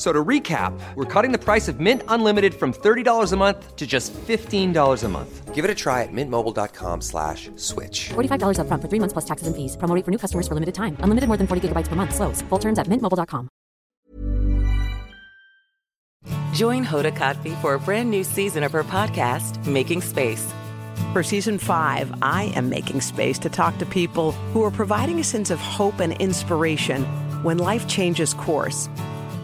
F- So to recap, we're cutting the price of Mint Unlimited from $30 a month to just $15 a month. Give it a try at mintmobile.com slash switch. $45 upfront for three months plus taxes and fees. Promo rate for new customers for limited time. Unlimited more than 40 gigabytes per month. Slows. Full terms at mintmobile.com. Join Hoda Kotb for a brand new season of her podcast, Making Space. For season five, I am making space to talk to people who are providing a sense of hope and inspiration when life changes course.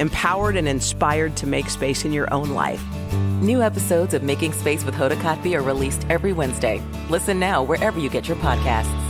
empowered and inspired to make space in your own life. New episodes of Making Space with Hoda Kotb are released every Wednesday. Listen now wherever you get your podcasts.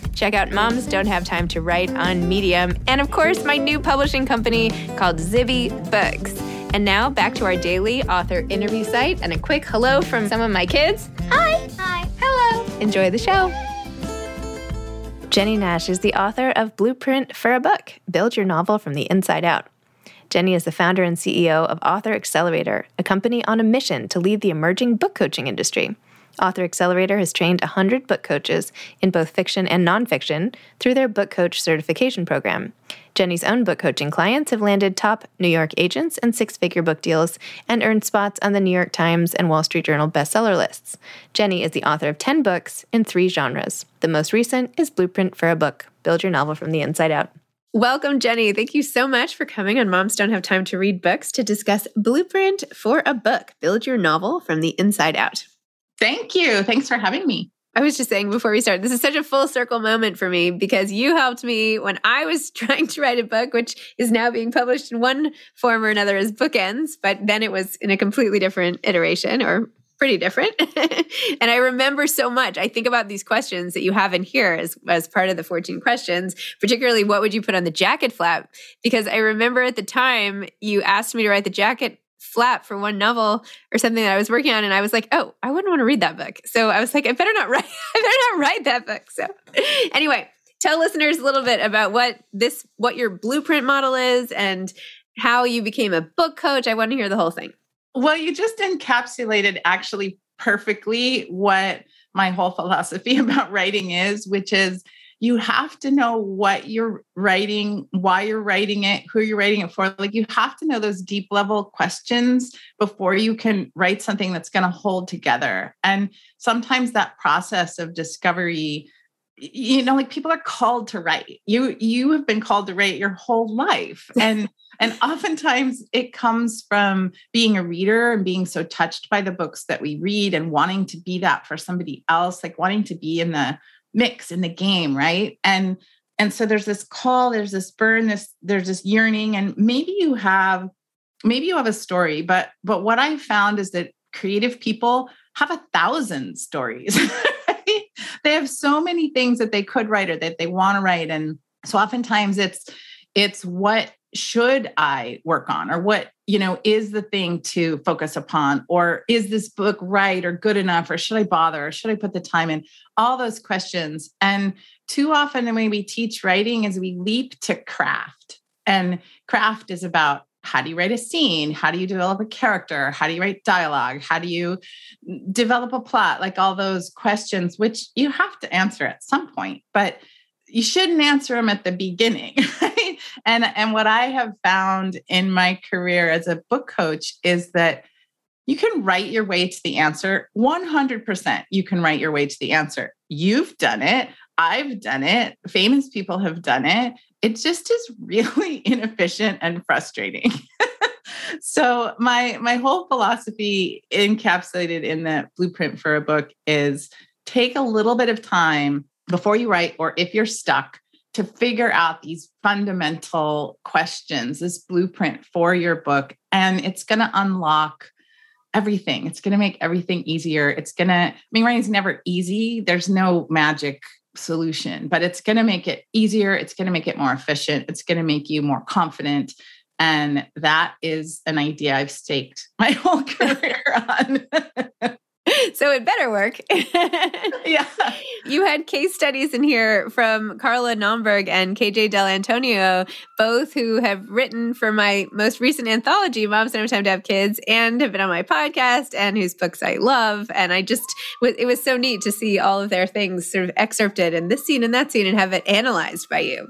Check out Moms Don't Have Time to Write on Medium. And of course, my new publishing company called Zibby Books. And now back to our daily author interview site and a quick hello from some of my kids. Hi. Hi. Hello. Enjoy the show. Jennie Nash is the author of Blueprint for a Book Build Your Novel from the Inside Out. Jennie is the founder and CEO of Author Accelerator, a company on a mission to lead the emerging book coaching industry. Author Accelerator has trained 100 book coaches in both fiction and nonfiction through their book coach certification program. Jennie's own book coaching clients have landed top New York agents and six figure book deals and earned spots on the New York Times and Wall Street Journal bestseller lists. Jennie is the author of 10 books in three genres. The most recent is Blueprint for a Book Build Your Novel from the Inside Out. Welcome, Jennie. Thank you so much for coming on Moms Don't Have Time to Read Books to discuss Blueprint for a Book Build Your Novel from the Inside Out. Thank you. Thanks for having me. I was just saying before we start, this is such a full circle moment for me because you helped me when I was trying to write a book, which is now being published in one form or another as bookends, but then it was in a completely different iteration or pretty different. and I remember so much. I think about these questions that you have in here as, as part of the 14 questions, particularly what would you put on the jacket flap? Because I remember at the time you asked me to write the jacket flap for one novel or something that I was working on. And I was like, oh, I wouldn't want to read that book. So I was like, I better not write, I better not write that book. So anyway, tell listeners a little bit about what this, what your blueprint model is and how you became a book coach. I want to hear the whole thing. Well, you just encapsulated actually perfectly what my whole philosophy about writing is, which is you have to know what you're writing, why you're writing it, who you're writing it for. Like you have to know those deep level questions before you can write something that's going to hold together. And sometimes that process of discovery you know like people are called to write you you have been called to write your whole life and and oftentimes it comes from being a reader and being so touched by the books that we read and wanting to be that for somebody else like wanting to be in the mix in the game right? And and so there's this call there's this burn this there's this yearning and maybe you have maybe you have a story but but what i found is that creative people have a thousand stories they have so many things that they could write or that they want to write and so oftentimes it's it's what should I work on or what, you know, is the thing to focus upon or is this book right or good enough or should I bother or should I put the time in? All those questions. And too often when we teach writing is we leap to craft. And craft is about how do you write a scene? How do you develop a character? How do you write dialogue? How do you develop a plot? Like all those questions, which you have to answer at some point, but you shouldn't answer them at the beginning. Right? And, and what I have found in my career as a book coach is that you can write your way to the answer 100%. You can write your way to the answer. You've done it. I've done it. Famous people have done it. It just is really inefficient and frustrating. so my my whole philosophy encapsulated in the blueprint for a book is take a little bit of time before you write or if you're stuck to figure out these fundamental questions, this blueprint for your book and it's going to unlock everything. It's going to make everything easier. It's going to I mean writing's never easy. There's no magic solution, but it's going to make it easier. It's going to make it more efficient. It's going to make you more confident. And that is an idea I've staked my whole career on. so it better work. yeah. You had case studies in here from Carla Naumburg and KJ Dell'Antonia, both who have written for my most recent anthology, Moms Don't Have Time to Have Kids, and have been on my podcast and whose books I love. And I just, it was so neat to see all of their things sort of excerpted in this scene and that scene and have it analyzed by you.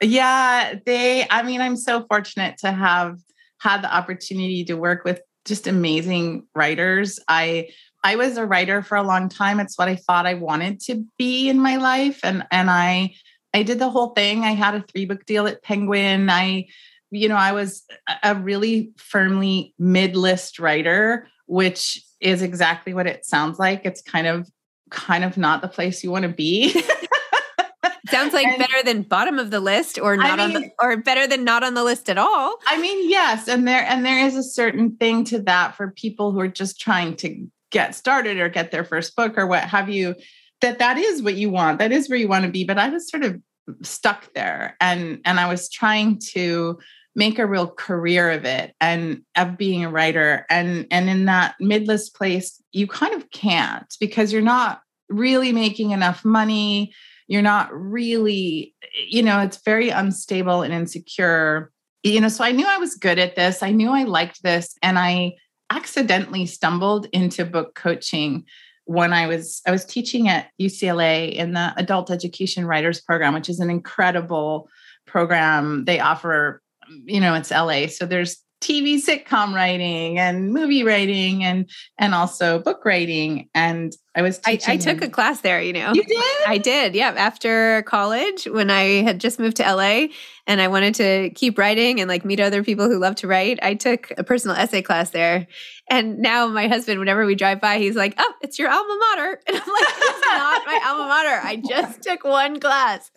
Yeah, they, I mean, I'm so fortunate to have had the opportunity to work with just amazing writers. I I was a writer for a long time. It's what I thought I wanted to be in my life. And and I I did the whole thing. I had a three book deal at Penguin. I, you know, I was a really firmly mid-list writer, which is exactly what it sounds like. It's kind of kind of not the place you want to be. Sounds like and, better than bottom of the list or not I mean, on the or better than not on the list at all. I mean, yes, and there and there is a certain thing to that for people who are just trying to get started or get their first book or what have you that that is what you want that is where you want to be but i was sort of stuck there. And and i was trying to make a real career of it and of being a writer. And and in that midlist place you kind of can't because you're not really making enough money. You're not really you know it's very unstable and insecure. You know so i knew i was good at this. I knew i liked this. And i accidentally stumbled into book coaching when I was I was teaching at UCLA in the Adult Education Writers Program, which is an incredible program. They offer, you know, it's LA, so there's TV sitcom writing and movie writing and and also book writing. And I was I, I, took a class there, you know. You did? I did, yeah. After college, when I had just moved to LA and I wanted to keep writing and like meet other people who love to write, I took a personal essay class there. And now my husband, whenever we drive by, he's like, Oh, it's your alma mater. And I'm like, It's not my alma mater. I just took one class.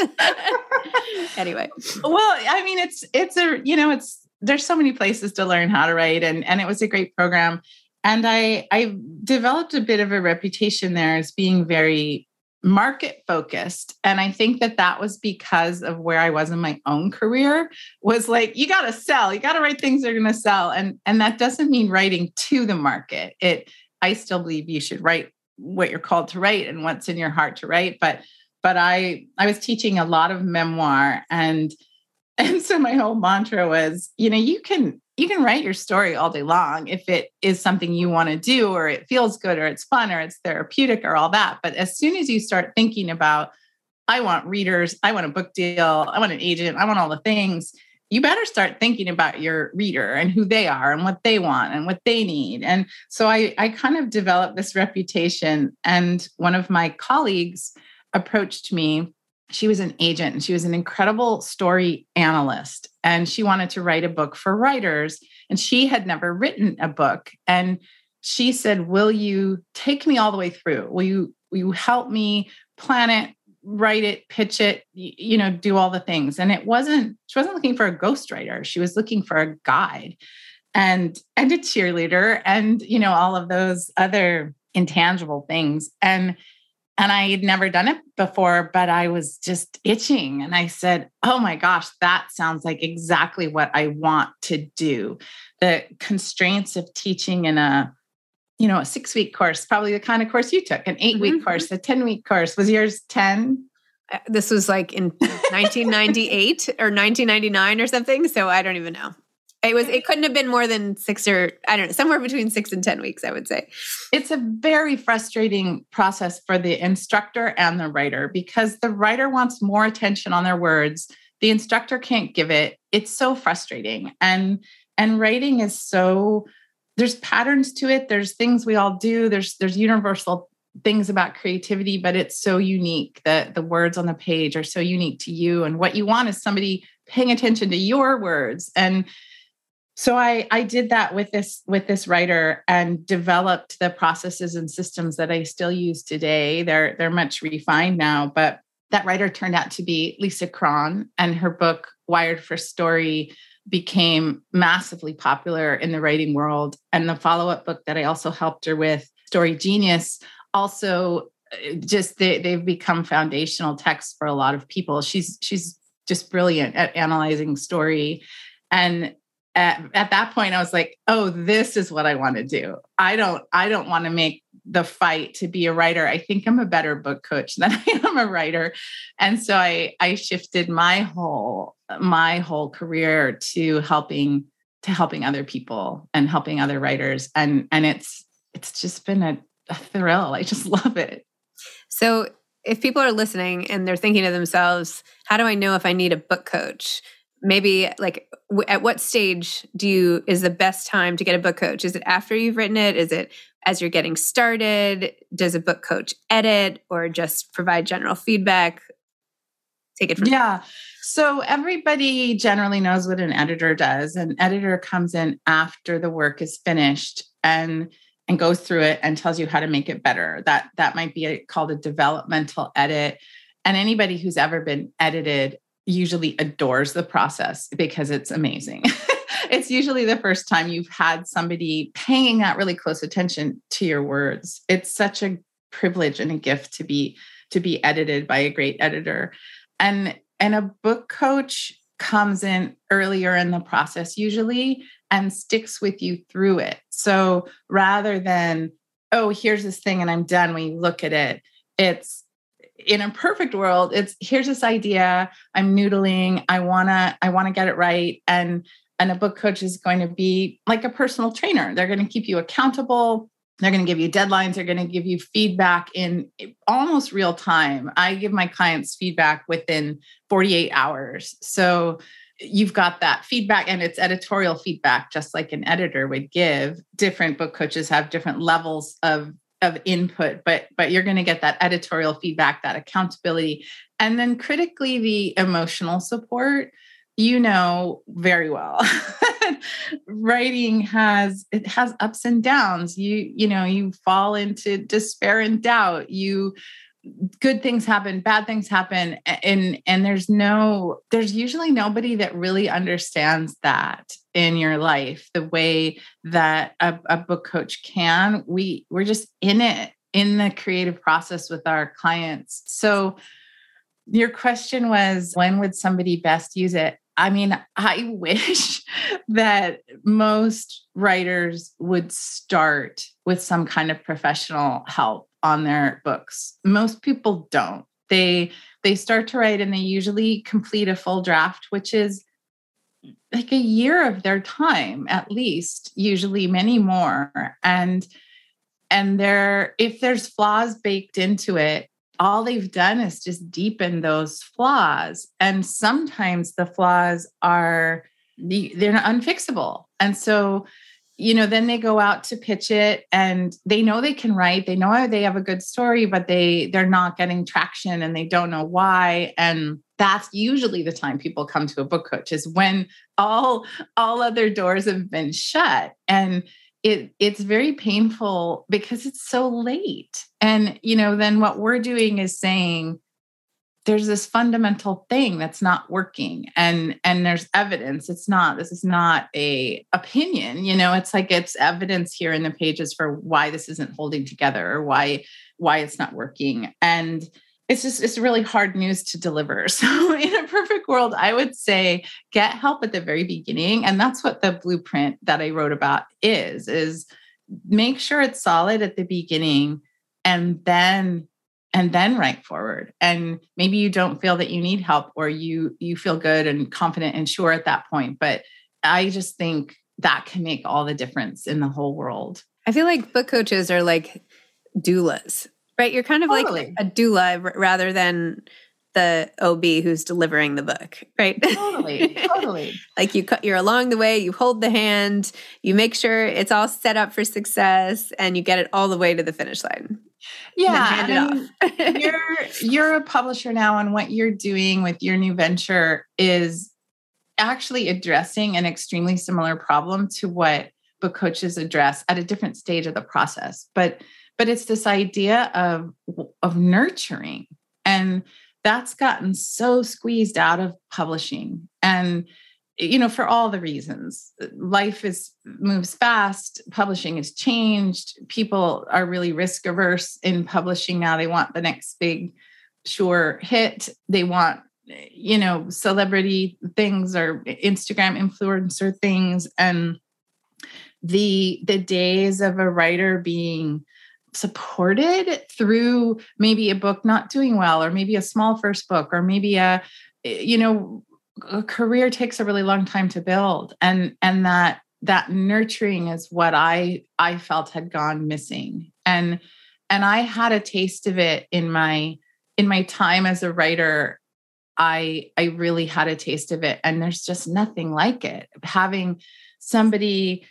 anyway. Well, I mean, it's it's a you know, it's there's so many places to learn how to write and and it was a great program. And i i developed a bit of a reputation there as being very market focused and i think that that was because of where i was in my own career was like you got to sell you got to write things that are going to sell. And and that doesn't mean writing to the market. It i still believe you should write what you're called to write and what's in your heart to write. But but i i was teaching a lot of memoir and and so my whole mantra was, you know, you can you can write your story all day long if it is something you want to do or it feels good or it's fun or it's therapeutic or all that. But as soon as you start thinking about I want readers, I want a book deal, I want an agent, I want all the things, you better start thinking about your reader and who they are and what they want and what they need. And so I, I kind of developed this reputation. And one of my colleagues approached me she was an agent and she was an incredible story analyst. And she wanted to write a book for writers and she had never written a book. And she said will you take me all the way through? Will you will you help me plan it write it pitch it you know do all the things? And it wasn't she wasn't looking for a ghostwriter. She was looking for a guide and and a cheerleader and you know all of those other intangible things. And and I had never done it before, but I was just itching. And I said, Oh my gosh, that sounds like exactly what I want to do. The constraints of teaching in a you know, a six week course, probably the kind of course you took, an eight week mm-hmm. course, a 10 week course. Was yours 10? Uh, this was like in 1998 or 1999 or something. So I don't even know. It was. It couldn't have been more than six or I don't know, somewhere between six and ten weeks. I would say. It's a very frustrating process for the instructor and the writer because the writer wants more attention on their words. The instructor can't give it. It's so frustrating, and and writing is so. There's patterns to it. There's things we all do. There's there's universal things about creativity, but it's so unique that the words on the page are so unique to you. And what you want is somebody paying attention to your words and so I, I did that with this with this writer and developed the processes and systems that I still use today. They're they're much refined now, but that writer turned out to be Lisa Cron, and her book Wired for Story became massively popular in the writing world. And the follow-up book that I also helped her with, Story Genius, also uh, just they, they've become foundational texts for a lot of people. She's she's just brilliant at analyzing story. And at, at that point i was like oh this is what i want to do. I don't i don't want to make the fight to be a writer. I think i'm a better book coach than i am a writer. And so i i shifted my whole my whole career to helping to helping other people and helping other writers. And and it's it's just been a, a thrill. I just love it. So if people are listening and they're thinking to themselves how do i know if i need a book coach maybe like w- at what stage do you is the best time to get a book coach? Is it after you've written it? Is it as you're getting started? Does a book coach edit or just provide general feedback? Take it from yeah. So everybody generally knows what an editor does. An editor comes in after the work is finished and and goes through it and tells you how to make it better. That that might be a, called a developmental edit. And anybody who's ever been edited usually adores the process because it's amazing. it's usually the first time you've had somebody paying that really close attention to your words. It's such a privilege and a gift to be to be edited by a great editor. And and a book coach comes in earlier in the process usually and sticks with you through it. So rather than oh, here's this thing and I'm done when you look at it, it's in a perfect world it's here's this idea i'm noodling i want to i want to get it right and and a book coach is going to be like a personal trainer. They're going to keep you accountable they're going to give you deadlines they're going to give you feedback in eh, almost real time. I give my clients feedback within 48 hours. So you've got that feedback and it's editorial feedback just like an editor would give. Different book coaches have different levels of of input but but you're going to get that editorial feedback that accountability and then critically the emotional support you know very well. Writing has it has ups and downs. You you know you fall into despair and doubt. You good things happen bad things happen and and there's no there's usually nobody that really understands that in your life the way that a, a book coach can. We we're just in it in the creative process with our clients. So your question was when would somebody best use it? I mean, I wish that most writers would start with some kind of professional help on their books. Most people don't. They they start to write and they usually complete a full draft, which is like a year of their time at least, usually many more. And and there if there's flaws baked into it, all they've done is just deepen those flaws. And sometimes the flaws are they're unfixable. And so you know then they go out to pitch it and they know they can write. They know they have a good story but they they're not getting traction and they don't know why. And that's usually the time people come to a book coach is when all all other doors have been shut. And it it's very painful because it's so late. And you know then what we're doing is saying there's this fundamental thing that's not working and and there's evidence. It's not this is not a opinion you know? It's like it's evidence here in the pages for why this isn't holding together or why why it's not working. And it's just it's really hard news to deliver. So in a perfect world i would say get help at the very beginning and that's what the blueprint that i wrote about is is make sure it's solid at the beginning and then and then write forward. And maybe you don't feel that you need help or you you feel good and confident and sure at that point but i just think that can make all the difference in the whole world. I feel like book coaches are like doulas right? You're kind of totally. like a doula rather than the OB who's delivering the book, right? Totally, totally. like you, cut, you're along the way, you hold the hand, you make sure it's all set up for success, and you get it all the way to the finish line. Yeah, you're you're a publisher now, and what you're doing with your new venture is actually addressing an extremely similar problem to what book coaches address at a different stage of the process. But but it's this idea of of nurturing and that's gotten so squeezed out of publishing. And you know for all the reasons life is moves fast publishing has changed people are really risk averse in publishing now. They want the next big sure hit. They want you know celebrity things or instagram influencer things. And the the days of a writer being supported through maybe a book not doing well or maybe a small first book or maybe a you know a career takes a really long time to build. And and that that nurturing is what i i felt had gone missing. And and i had a taste of it in my in my time as a writer. I i really had a taste of it and there's just nothing like it. Having somebody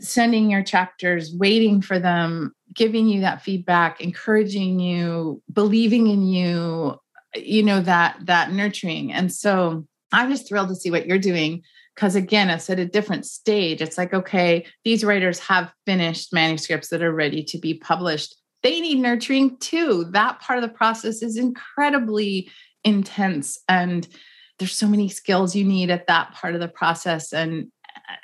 sending your chapters waiting for them giving you that feedback encouraging you believing in you you know that that nurturing. And so i'm just thrilled to see what you're doing because again it's at a different stage. It's like okay these writers have finished manuscripts that are ready to be published. They need nurturing too. That part of the process is incredibly intense and there's so many skills you need at that part of the process. And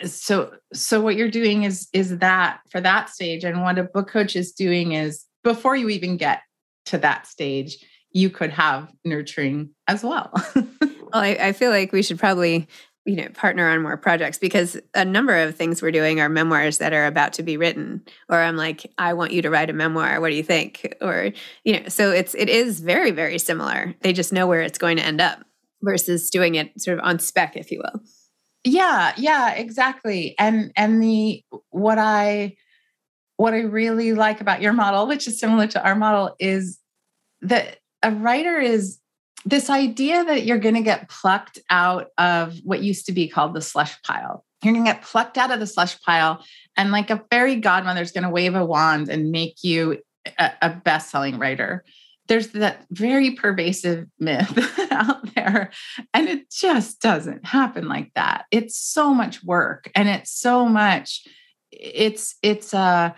so so what you're doing is is that for that stage and what a book coach is doing is before you even get to that stage you could have nurturing as well. Well I, I feel like we should probably you know partner on more projects because a number of things we're doing are memoirs that are about to be written or i'm like i want you to write a memoir. What do you think? Or you know so it's it is very very similar. They just know where it's going to end up versus doing it sort of on spec if you will yeah yeah exactly and and the what i what i really like about your model which is similar to our model is that a writer is this idea that you're going to get plucked out of what used to be called the slush pile. You're going to get plucked out of the slush pile and like a fairy godmother is going to wave a wand and make you a, a best-selling writer there's that very pervasive myth out there and it just doesn't happen like that. It's so much work and it's so much it's it's uh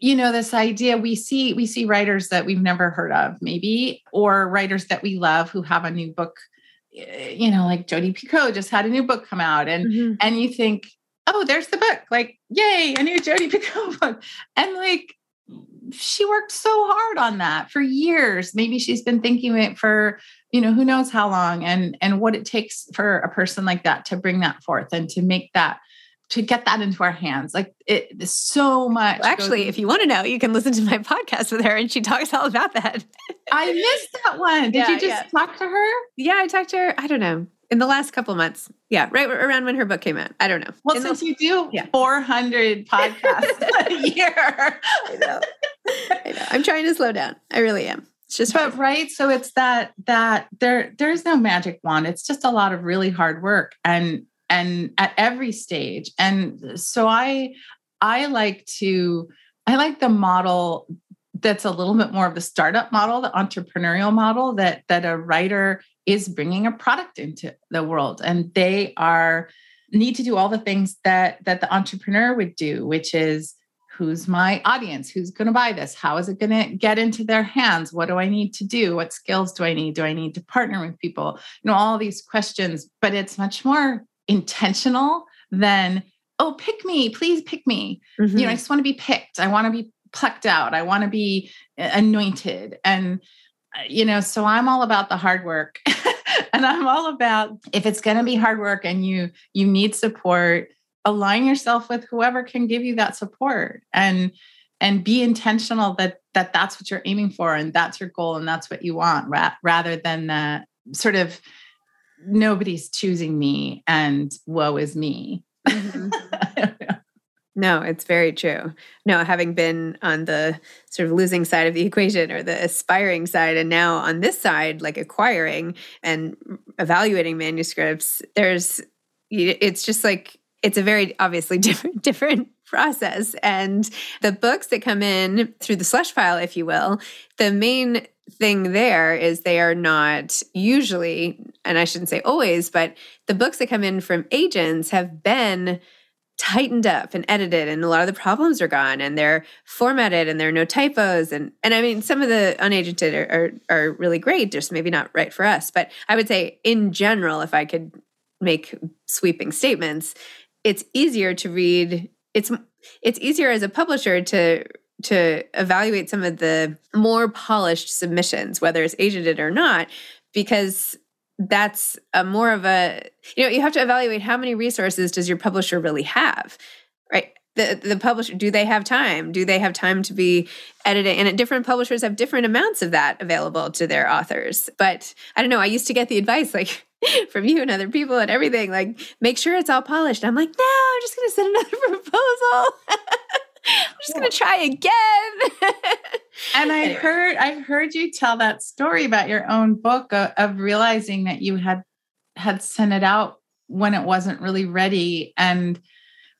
you know this idea we see we see writers that we've never heard of maybe or writers that we love who have a new book. Eh, you know like jodi picoult just had a new book come out and mm-hmm. and you think oh there's the book like yay a new jodi picoult book. And like she worked so hard on that for years. Maybe she's been thinking it for you know who knows how long and and what it takes for a person like that to bring that forth and to make that to get that into our hands. Like it so much well, actually if you want to know you can listen to my podcast with her and she talks all about that. I missed that one. Did yeah, you just yeah. talk to her? Yeah i talked to her i don't know in the last couple months. Yeah, right around when her book came out. I don't know. Well, in since the, you do yeah. 400 podcasts a year. I know. I know. I'm trying to slow down. I really am. It's just But right, so it's that that there there's no magic wand. It's just a lot of really hard work and and at every stage. And so I I like to I like the model that's a little bit more of the startup model, the entrepreneurial model that that a writer is bringing a product into the world and they are need to do all the things that that the entrepreneur would do which is who's my audience who's going to buy this how is it going to get into their hands what do i need to do what skills do i need do i need to partner with people you know all these questions but it's much more intentional than oh pick me please pick me mm-hmm. you know i mm-hmm. just want to be picked i want to be plucked out. I want to be anointed. And, you know, so I'm all about the hard work. and I'm all about if it's going to be hard work and you you need support, align yourself with whoever can give you that support and and be intentional that that that's what you're aiming for and that's your goal and that's what you want ra- rather than the sort of nobody's choosing me and woe is me. Mm-hmm. No, it's very true. No, having been on the sort of losing side of the equation or the aspiring side, and now on this side, like acquiring and evaluating manuscripts, there's, it's just like, it's a very obviously different, different process. And the books that come in through the slush pile, if you will, the main thing there is they are not usually, and I shouldn't say always, but the books that come in from agents have been tightened up and edited and a lot of the problems are gone and they're formatted and there are no typos and and I mean some of the unagented are, are, are really great just maybe not right for us but I would say in general if I could make sweeping statements it's easier to read it's it's easier as a publisher to to evaluate some of the more polished submissions whether it's agented or not because that's a more of a you know you have to evaluate how many resources does your publisher really have right? The the publisher do they have time? Do they have time to be editing? And different publishers have different amounts of that available to their authors. But i don't know i used to get the advice like from you and other people and everything like make sure it's all polished. I'm like no i'm just going to send another proposal I'm just going to try again. and I anyway. heard I've heard you tell that story about your own book of, of realizing that you had had sent it out when it wasn't really ready. And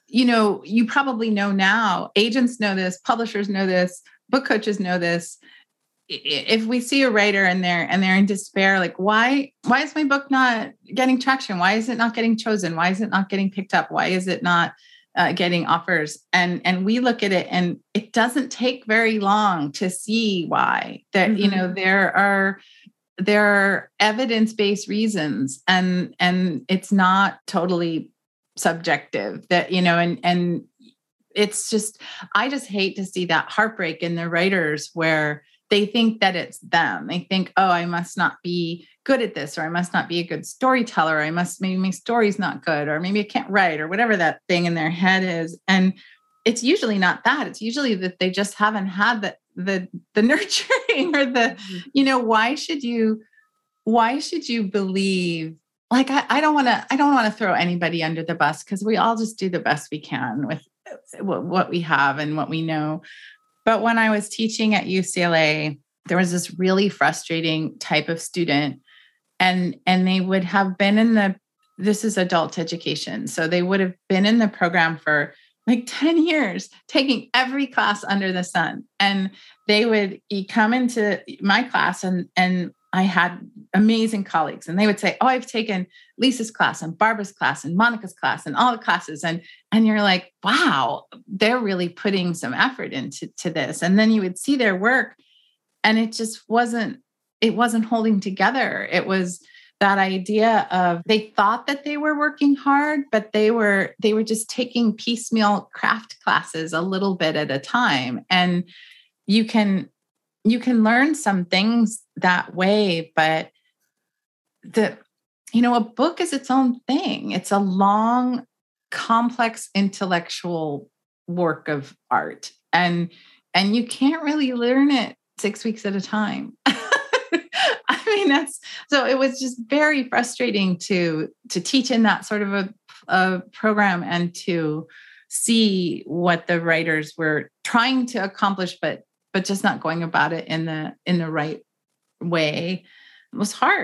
you know you probably know now agents know this publishers know this book coaches know this. If we see a writer and they're and they're in despair like why why is my book not getting traction? Why is it not getting chosen? Why is it not getting picked up? Why is it not uh, getting offers and and we look at it and it doesn't take very long to see why that mm-hmm. you know mm-hmm. there are there are evidence-based reasons and and it's not totally subjective that you know and and it's just i just hate to see that heartbreak in the writers where they think that it's them. They think oh i must not be good at this or i must not be a good storyteller i must maybe my story's not good or maybe i can't write or whatever that thing in their head is. And it's usually not that. It's usually that they just haven't had the the the nurturing or the mm-hmm. you know why should you why should you believe like i, don't want to i don't want to throw anybody under the bus because we all just do the best we can with uh, what we have and what we know but when i was teaching at ucla there was this really frustrating type of student and and they would have been in the this is adult education. So they would have been in the program for like 10 years taking every class under the sun. And they would come into my class and and I had amazing colleagues and they would say, "Oh, I've taken Lisa's class and Barbara's class and Monica's class and all the classes." And and you're like, "Wow, they're really putting some effort into to this." And then you would see their work and it just wasn't it wasn't holding together. It was that idea of they thought that they were working hard but they were they were just taking piecemeal craft classes a little bit at a time and you can you can learn some things that way but the you know a book is its own thing it's a long complex intellectual work of art and and you can't really learn it 6 weeks at a time I mean, that's so it was just very frustrating to to teach in that sort of a, a program and to see what the writers were trying to accomplish, but but just not going about it in the in the right way. It was hard.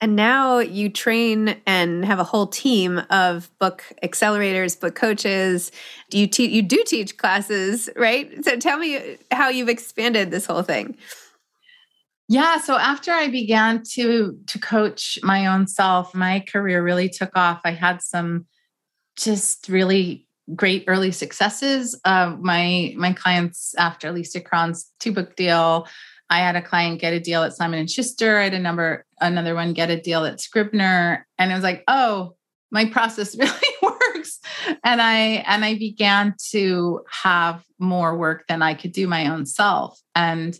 And now you train and have a whole team of book accelerators, book coaches. Do you teach? You do teach classes, right? So tell me how you've expanded this whole thing. Yeah, so after I began to to coach my own self, my career really took off. I had some just really great early successes. Uh, my my clients after Lisa Cron's two book deal, I had a client get a deal at Simon and Schuster. I had a number another one get a deal at Scribner, and it was like, oh, my process really works. And I and I began to have more work than I could do my own self. And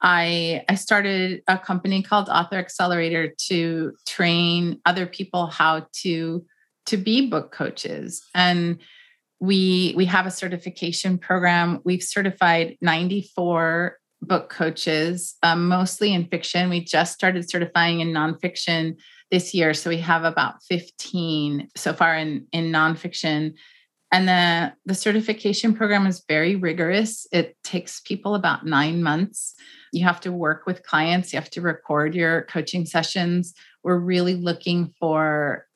I I started a company called Author Accelerator to train other people how to to be book coaches. And we we have a certification program. We've certified 94 book coaches, um, mostly in fiction. We just started certifying in nonfiction this year, so we have about 15 so far in in nonfiction. And the the certification program is very rigorous. It takes people about nine months. You have to work with clients. You have to record your coaching sessions. We're really looking for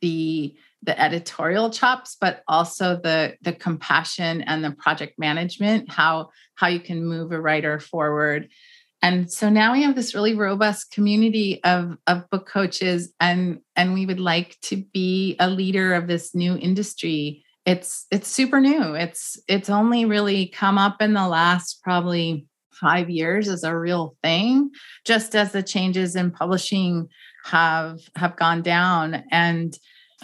the the editorial chops but also the the compassion and the project management how how you can move a writer forward. And so now we have this really robust community of of book coaches and and we would like to be a leader of this new industry. It's it's super new. It's it's only really come up in the last probably 5 years as a real thing just as the changes in publishing have have gone down. And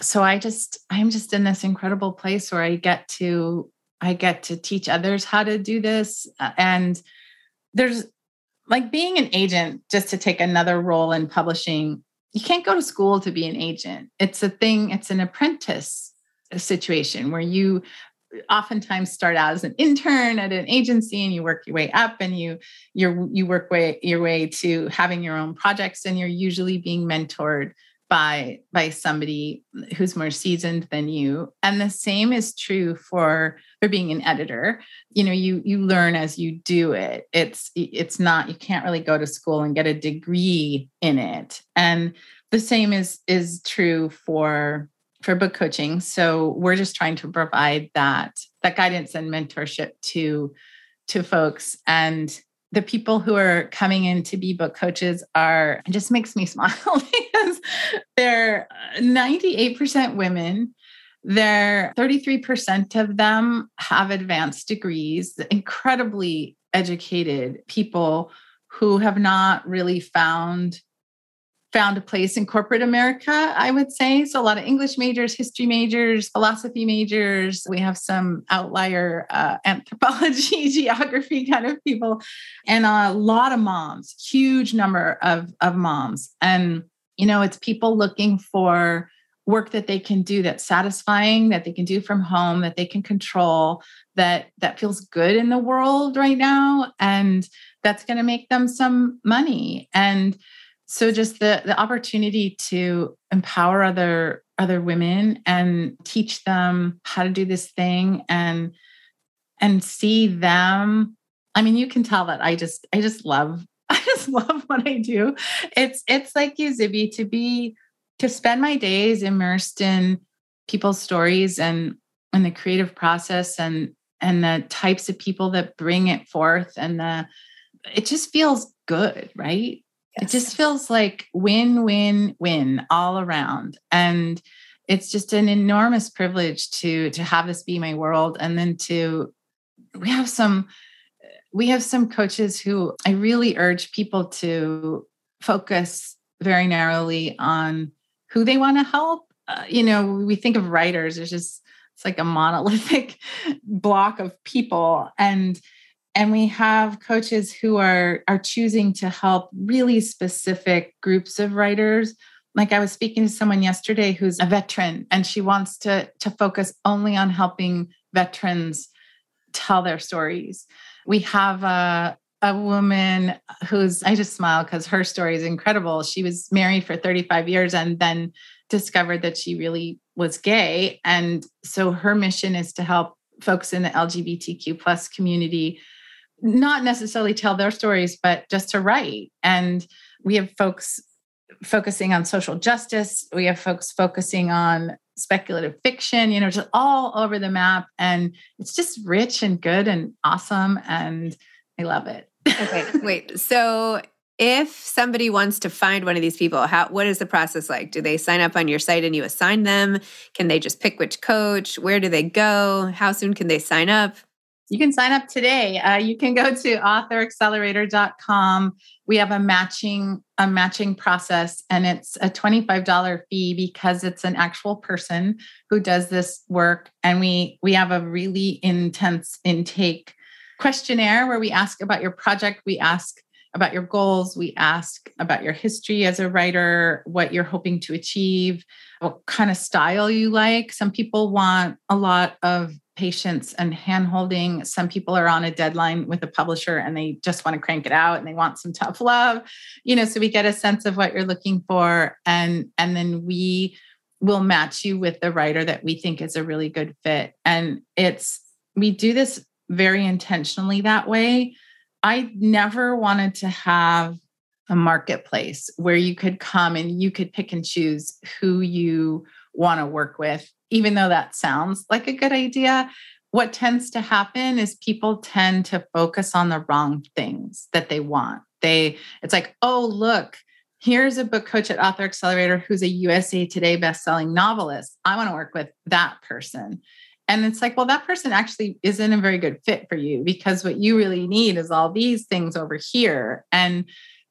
so i just i'm just in this incredible place where i get to i get to teach others how to do this uh, and there's like being an agent just to take another role in publishing you can't go to school to be an agent. It's a thing it's an apprentice situation where you oftentimes start out as an intern at an agency and you work your way up and you you you work way your way to having your own projects and you're usually being mentored by by somebody who's more seasoned than you. And the same is true for for being an editor. You know you you learn as you do it. It's it's not you can't really go to school and get a degree in it. And the same is is true for for book coaching. So we're just trying to provide that that guidance and mentorship to to folks. And the people who are coming in to be book coaches are it just makes me smile because they're uh, 98% women. They're 33% of them have advanced degrees incredibly educated people who have not really found found a place in corporate America, I would say. So, a lot of English majors, history majors, philosophy majors. We have some outlier uh, anthropology, geography kind of people, and a lot of moms, huge number of, of moms. And, you know, it's people looking for work that they can do that's satisfying that they can do from home that they can control that that feels good in the world right now and that's going to make them some money and so just the the opportunity to empower other other women and teach them how to do this thing and and see them. I mean you can tell that i just i just love i just love what i do. It's it's like you zibby to be to spend my days immersed in people's stories and and the creative process and and the types of people that bring it forth and the it just feels good right yes. it just feels like win win win all around and it's just an enormous privilege to to have this be my world and then to we have some we have some coaches who i really urge people to focus very narrowly on who they want to help. Uh, you know, we think of writers, there's just it's like a monolithic block of people and and we have coaches who are are choosing to help really specific groups of writers like i was speaking to someone yesterday who's a veteran and she wants to to focus only on helping veterans tell their stories we have a a woman who's I just smile because her story is incredible. She was married for 35 years and then discovered that she really was gay. And so her mission is to help folks in the LGBTQ plus community not necessarily tell their stories, but just to write. And we have folks focusing on social justice. We have folks focusing on speculative fiction, you know, just all over the map. And it's just rich and good and awesome. And I love it. okay, wait. So if somebody wants to find one of these people, how what is the process like? Do they sign up on your site and you assign them? Can they just pick which coach? Where do they go? How soon can they sign up? You can sign up today. Uh, you can go to authoraccelerator.com. We have a matching a matching process, and it's a twenty five dollar fee because it's an actual person who does this work, and we we have a really intense intake questionnaire where we ask about your project, we ask about your goals, we ask about your history as a writer, what you're hoping to achieve, what kind of style you like. Some people want a lot of patience and handholding. Some people are on a deadline with a publisher and they just want to crank it out and they want some tough love. You know, so we get a sense of what you're looking for and and then we will match you with the writer that we think is a really good fit. And it's we do this very intentionally that way. I never wanted to have a marketplace where you could come and you could pick and choose who you want to work with, even though that sounds like a good idea. What tends to happen is people tend to focus on the wrong things that they want. They, it's like, oh, look, here's a book coach at Author Accelerator who's a USA Today bestselling novelist. I want to work with that person. And it's like, well, that person actually isn't a very good fit for you because what you really need is all these things over here. And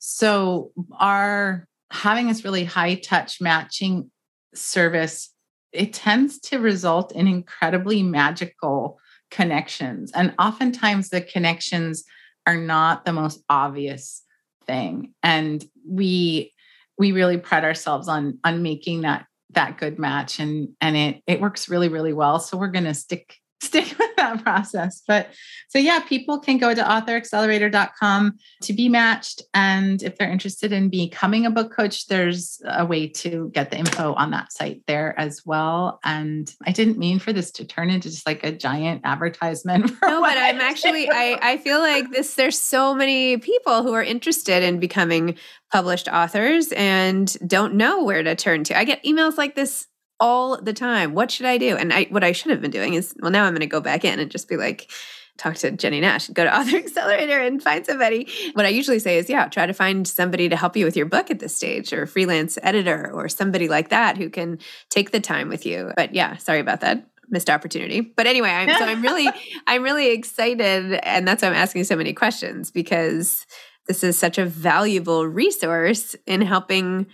so, our having this really high touch matching service, it tends to result in incredibly magical connections. And oftentimes, the connections are not the most obvious thing. And we, we really pride ourselves on on making that that good match and and it it works really really well so we're going to stick stick with that process. But so yeah people can go to authoraccelerator.com to be matched. And if they're interested in becoming a book coach there's a way to get the info on that site there as well. And i didn't mean for this to turn into just like a giant advertisement no but i'm actually i i feel like this there's so many people who are interested in becoming published authors and don't know where to turn to. I get emails like this all the time. What should I do? And I, what I should have been doing is, well, now I'm going to go back in and just be like, talk to Jennie Nash, go to Author Accelerator and find somebody. What I usually say is, yeah, try to find somebody to help you with your book at this stage or freelance editor or somebody like that who can take the time with you. But yeah, sorry about that missed opportunity. But anyway, I'm, so I'm really, I'm really excited. And that's why I'm asking so many questions because this is such a valuable resource in helping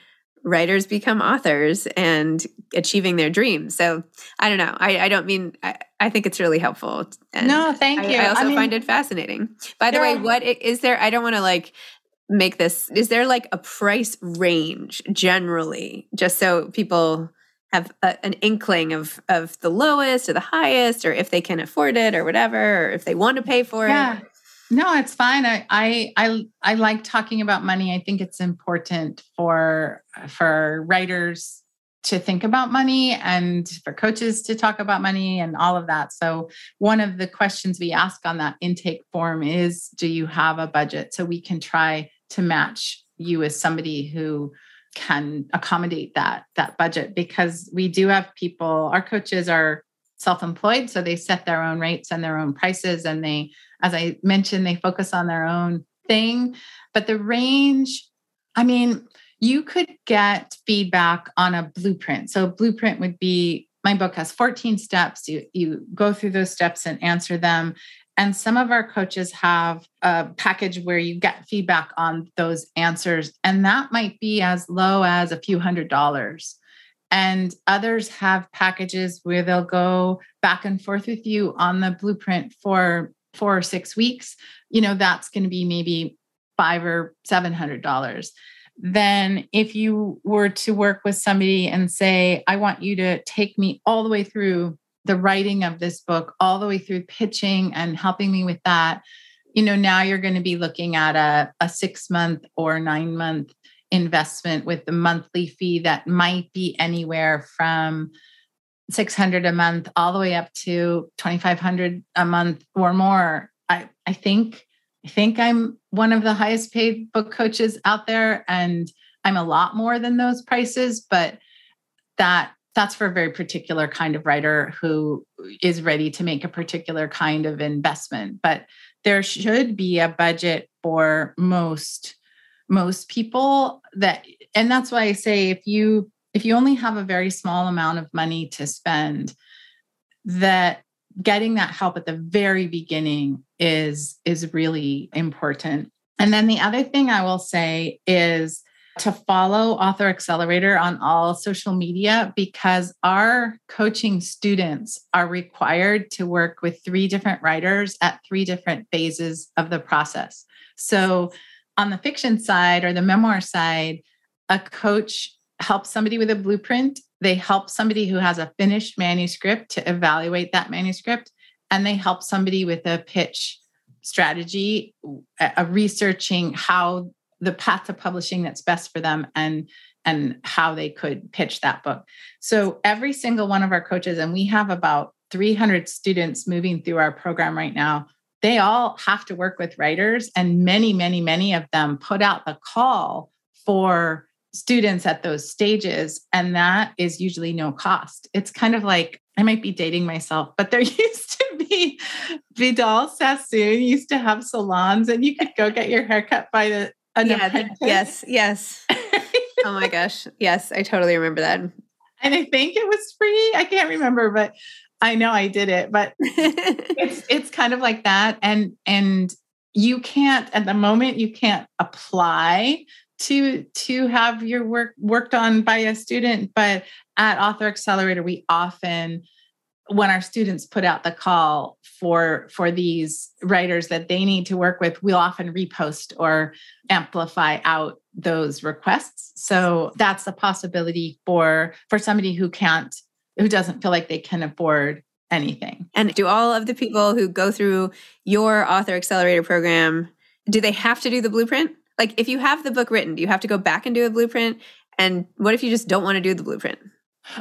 writers become authors and achieving their dreams. So I don't know. I, I don't mean, I, I, think it's really helpful. And no, thank you. I, I also I mean, find it fascinating. By the way, what is there? I don't want to like make this, is there like a price range generally, just so people have a, an inkling of of the lowest or the highest, or if they can afford it or whatever, or if they want to pay for yeah. it. No, it's fine. I, I I I like talking about money. I think it's important for for writers to think about money and for coaches to talk about money and all of that. So one of the questions we ask on that intake form is do you have a budget so we can try to match you as somebody who can accommodate that that budget because we do have people our coaches are self-employed so they set their own rates and their own prices and they as i mentioned they focus on their own thing. But the range i mean you could get feedback on a blueprint. So blueprint would be my book has 14 steps. You you go through those steps and answer them. And some of our coaches have a package where you get feedback on those answers, and that might be as low as a few hundred dollars. And others have packages where they'll go back and forth with you on the blueprint for four or six weeks. You know, that's going to be maybe five or seven hundred dollars. Then, if you were to work with somebody and say, I want you to take me all the way through the writing of this book all the way through pitching and helping me with that you know now you're going to be looking at a, a six month or nine month investment with the monthly fee that might be anywhere from 600 a month all the way up to 2500 a month or more. I i think i think i'm one of the highest paid book coaches out there and i'm a lot more than those prices but that that's for a very particular kind of writer who is ready to make a particular kind of investment. But there should be a budget for most most people that and that's why i say if you if you only have a very small amount of money to spend that getting that help at the very beginning is is really important and then the other thing i will say is to follow Author Accelerator on all social media because our coaching students are required to work with three different writers at three different phases of the process. So, on the fiction side or the memoir side, a coach helps somebody with a blueprint. They help somebody who has a finished manuscript to evaluate that manuscript, and they help somebody with a pitch strategy, a researching how the path to publishing that's best for them and and how they could pitch that book. So every single one of our coaches and we have about 300 students moving through our program right now. They all have to work with writers and many many many of them put out the call for students at those stages and that is usually no cost. It's kind of like I might be dating myself, but there used to be Vidal Sassoon used to have salons and you could go get your haircut by the an yeah, yes, yes. oh my gosh. Yes, I totally remember that. And I think it was free. I can't remember, but I know I did it. But it's it's kind of like that. And and you can't at the moment you can't apply to to have your work worked on by a student. But at Author Accelerator, we often when our students put out the call for for these writers that they need to work with we'll often repost or amplify out those requests so that's a possibility for for somebody who can't who doesn't feel like they can afford anything and do all of the people who go through your author accelerator program do they have to do the blueprint like if you have the book written do you have to go back and do a blueprint and what if you just don't want to do the blueprint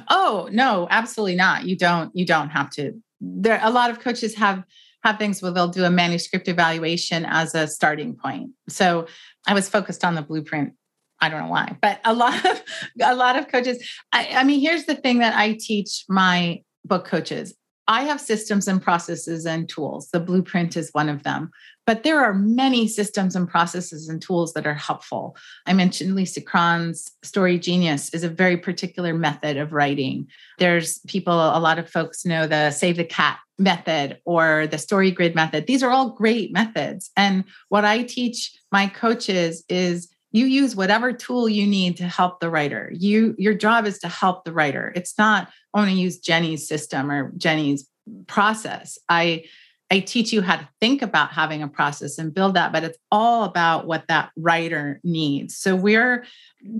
Oh, no, absolutely not. You don't you don't have to. There a lot of coaches have have things where they'll do a manuscript evaluation as a starting point. So I was focused on the blueprint. I don't know why, but a lot of a lot of coaches. I, I mean, here's the thing that I teach my book coaches. I have systems and processes and tools. The blueprint is one of them. But there are many systems and processes and tools that are helpful. I mentioned Lisa Cron's Story Genius is a very particular method of writing. There's people, a lot of folks know the Save the Cat method or the Story Grid method. These are all great methods. And what I teach my coaches is you use whatever tool you need to help the writer you your job is to help the writer it's not oh, only use jennie's system or jennie's process i I teach you how to think about having a process and build that, but it's all about what that writer needs. So we're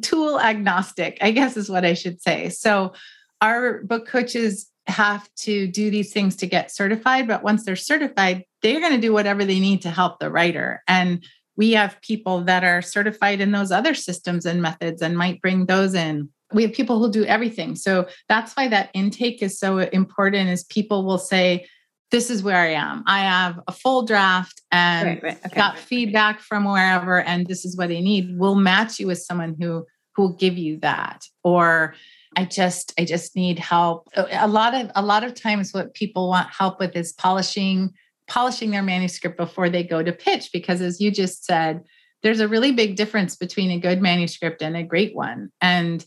tool agnostic, I guess is what I should say. So our book coaches have to do these things to get certified, but once they're certified, they're going to do whatever they need to help the writer. And we have people that are certified in those other systems and methods and might bring those in. We have people who do everything. So that's why that intake is so important is people will say, this is where I am. I have a full draft and right, right. Okay. got feedback from wherever, and this is what I need. We'll match you with someone who who will give you that. Or I just I just need help. A lot of a lot of times what people want help with is polishing polishing their manuscript before they go to pitch because as you just said, there's a really big difference between a good manuscript and a great one. And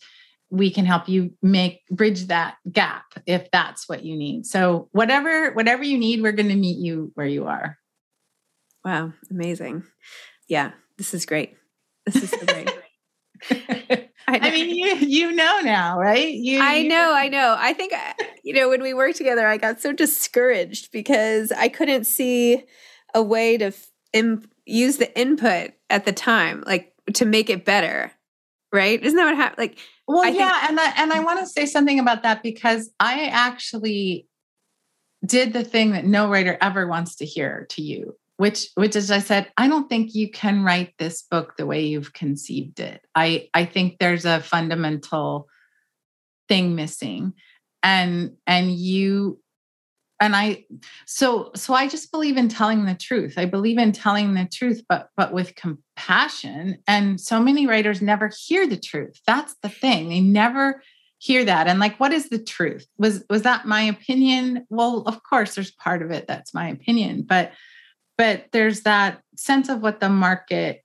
we can help you make bridge that gap if that's what you need. So whatever whatever you need, we're going to meet you where you are. Wow, amazing. Yeah, this is great. This is so great. I, I, mean, you you know now, right? You, I know, I know. I think uh, you know when we worked together, I got so discouraged because I couldn't see a way to Im- use the input at the time, like to make it better. Right? Isn't that what happened? Like, well, I yeah, think- and I, and I want to say something about that because I actually did the thing that no writer ever wants to hear to you which which is i said i don't think you can write this book the way you've conceived it. I i think there's a fundamental thing missing and and you and i so so i just believe in telling the truth. I believe in telling the truth but but with compassion. And so many writers never hear the truth. That's the thing. They never hear that. And like what is the truth? Was was that my opinion? Well of course there's part of it that's my opinion but but there's that sense of what the market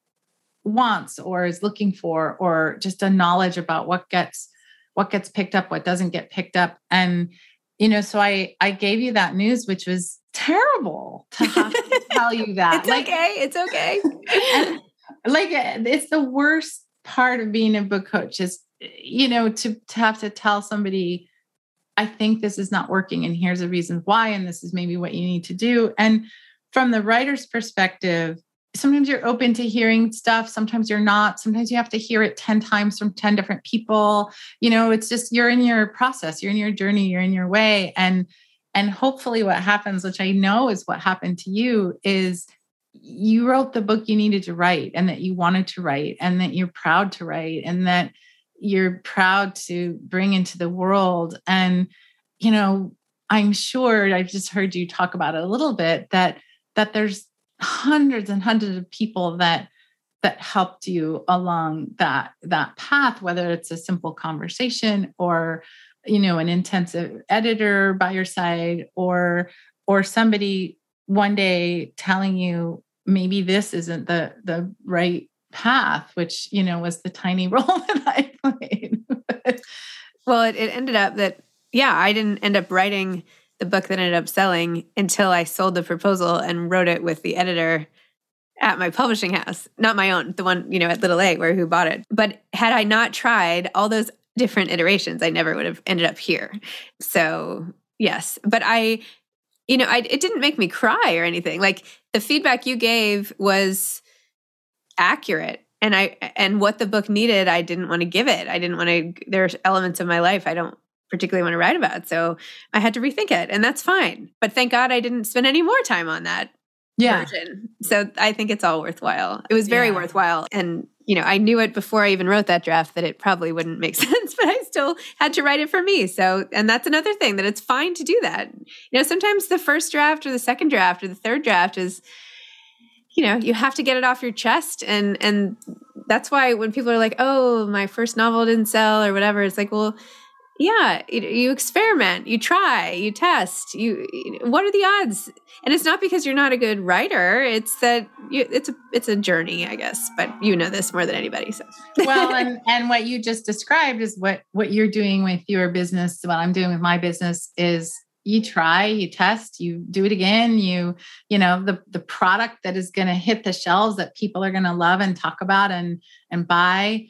wants or is looking for or just a knowledge about what gets what gets picked up what doesn't get picked up. And you know so i i gave you that news which was terrible to have to tell you that. It's like, okay it's okay. and, like it's the worst part of being a book coach is you know to to have to tell somebody i think this is not working and here's a reason why and this is maybe what you need to do. And from the writer's perspective, sometimes you're open to hearing stuff sometimes you're not. Sometimes you have to hear it 10 times from 10 different people. You know it's just you're in your process you're in your journey you're in your way. And and hopefully what happens which i know is what happened to you is you wrote the book you needed to write and that you wanted to write and that you're proud to write and that you're proud to bring into the world. And you know i'm sure i've just heard you talk about it a little bit that that there's hundreds and hundreds of people that that helped you along that that path whether it's a simple conversation or you know an intensive editor by your side or or somebody one day telling you maybe this isn't the the right path which you know was the tiny role that i played. Well it, it ended up that yeah i didn't end up writing the book that ended up selling until I sold the proposal and wrote it with the editor at my publishing house, not my own, the one, you know, at Little A where who bought it. But had I not tried all those different iterations, I never would have ended up here. So, yes, but I you know, I, it didn't make me cry or anything. Like the feedback you gave was accurate and I and what the book needed, I didn't want to give it. I didn't want to there's elements of my life I don't particularly want to write about. So I had to rethink it, and that's fine. But thank God I didn't spend any more time on that yeah. version. So I think it's all worthwhile. It was very yeah. worthwhile. And, you know, I knew it before I even wrote that draft that it probably wouldn't make sense, but I still had to write it for me. So, and that's another thing that it's fine to do that. You know, sometimes the first draft or the second draft or the third draft is, you know, you have to get it off your chest. And, and, that's why when people are like, "Oh, my first novel didn't sell" or whatever, it's like, well, yeah you experiment you try you test you what are the odds? And it's not because you're not a good writer it's that you, it's a it's a journey i guess but you know this more than anybody so. Well and and what you just described is what what you're doing with your business what i'm doing with my business is you try you test you do it again you you know the the product that is going to hit the shelves that people are going to love and talk about and and buy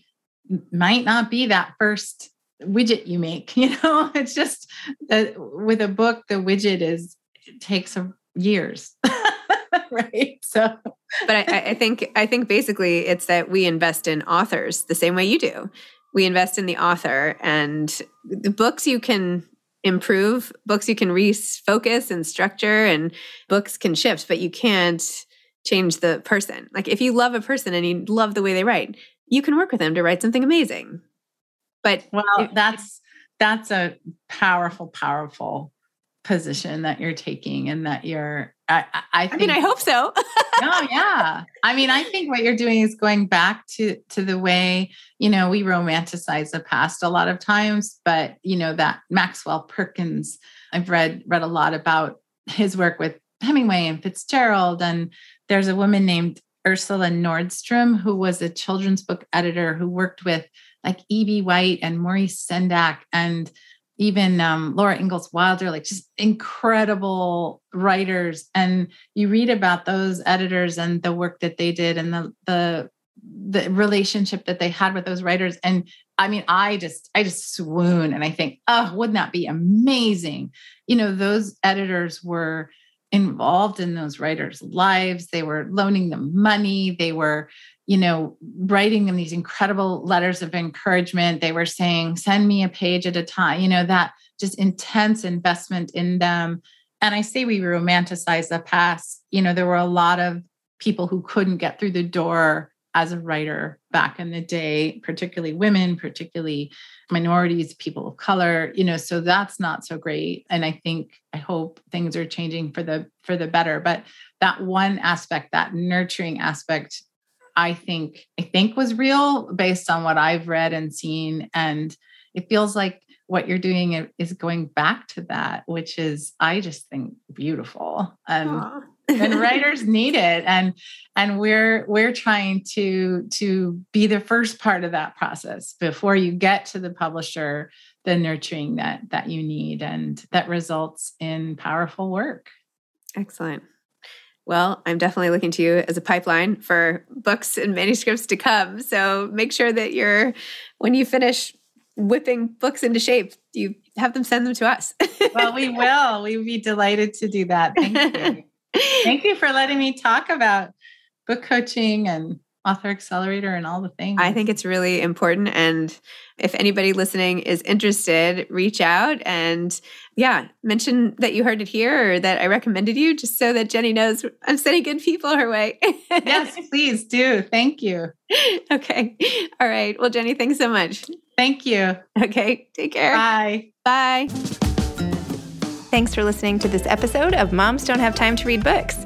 might not be that first widget you make you know it's just that with a book the widget is it takes years right so but I, I think i think basically it's that we invest in authors the same way you do we invest in the author and the books you can improve, books you can refocus and structure, and books can shift, but you can't change the person. Like if you love a person and you love the way they write, you can work with them to write something amazing. But well, that's that's a powerful, powerful position that you're taking and that you're I, I, think, I mean I hope so. no, yeah. I mean, I think what you're doing is going back to to the way, you know, we romanticize the past a lot of times, but you know, that Maxwell Perkins, I've read read a lot about his work with Hemingway and Fitzgerald. And there's a woman named Ursula Nordstrom, who was a children's book editor who worked with like E.B. White and Maurice Sendak and even um, Laura Ingalls Wilder, like just incredible writers. And you read about those editors and the work that they did and the the the relationship that they had with those writers. And I mean, I just I just swoon and I think, oh, wouldn't that be amazing? You know, those editors were involved in those writers' lives. They were loaning them money. They were, you know, writing them these incredible letters of encouragement. They were saying, send me a page at a time, you know, that just intense investment in them. And I say we romanticize the past. You know, there were a lot of people who couldn't get through the door as a writer back in the day, particularly women, particularly minorities, people of color, you know, so that's not so great. And I think I hope things are changing for the for the better. But that one aspect, that nurturing aspect, I think I think was real based on what I've read and seen. And it feels like what you're doing is going back to that, which is I just think beautiful. Um, and Aww and writers need it. And and we're we're trying to to be the first part of that process. Before you get to the publisher the nurturing that that you need and that results in powerful work. Excellent well, I'm definitely looking to you as a pipeline for books and manuscripts to come. So make sure that you're, when you finish whipping books into shape, you have them send them to us. well, we will. We'd be delighted to do that. Thank you. Thank you for letting me talk about book coaching and author accelerator and all the things. I think it's really important. And if anybody listening is interested, reach out and yeah, mention that you heard it here or that I recommended you just so that Jennie knows I'm sending good people her way. yes, please do. Thank you. Okay. All right. Well, Jennie, thanks so much. Thank you. Okay. Take care. Bye. Bye. Thanks for listening to this episode of Moms Don't Have Time to Read Books.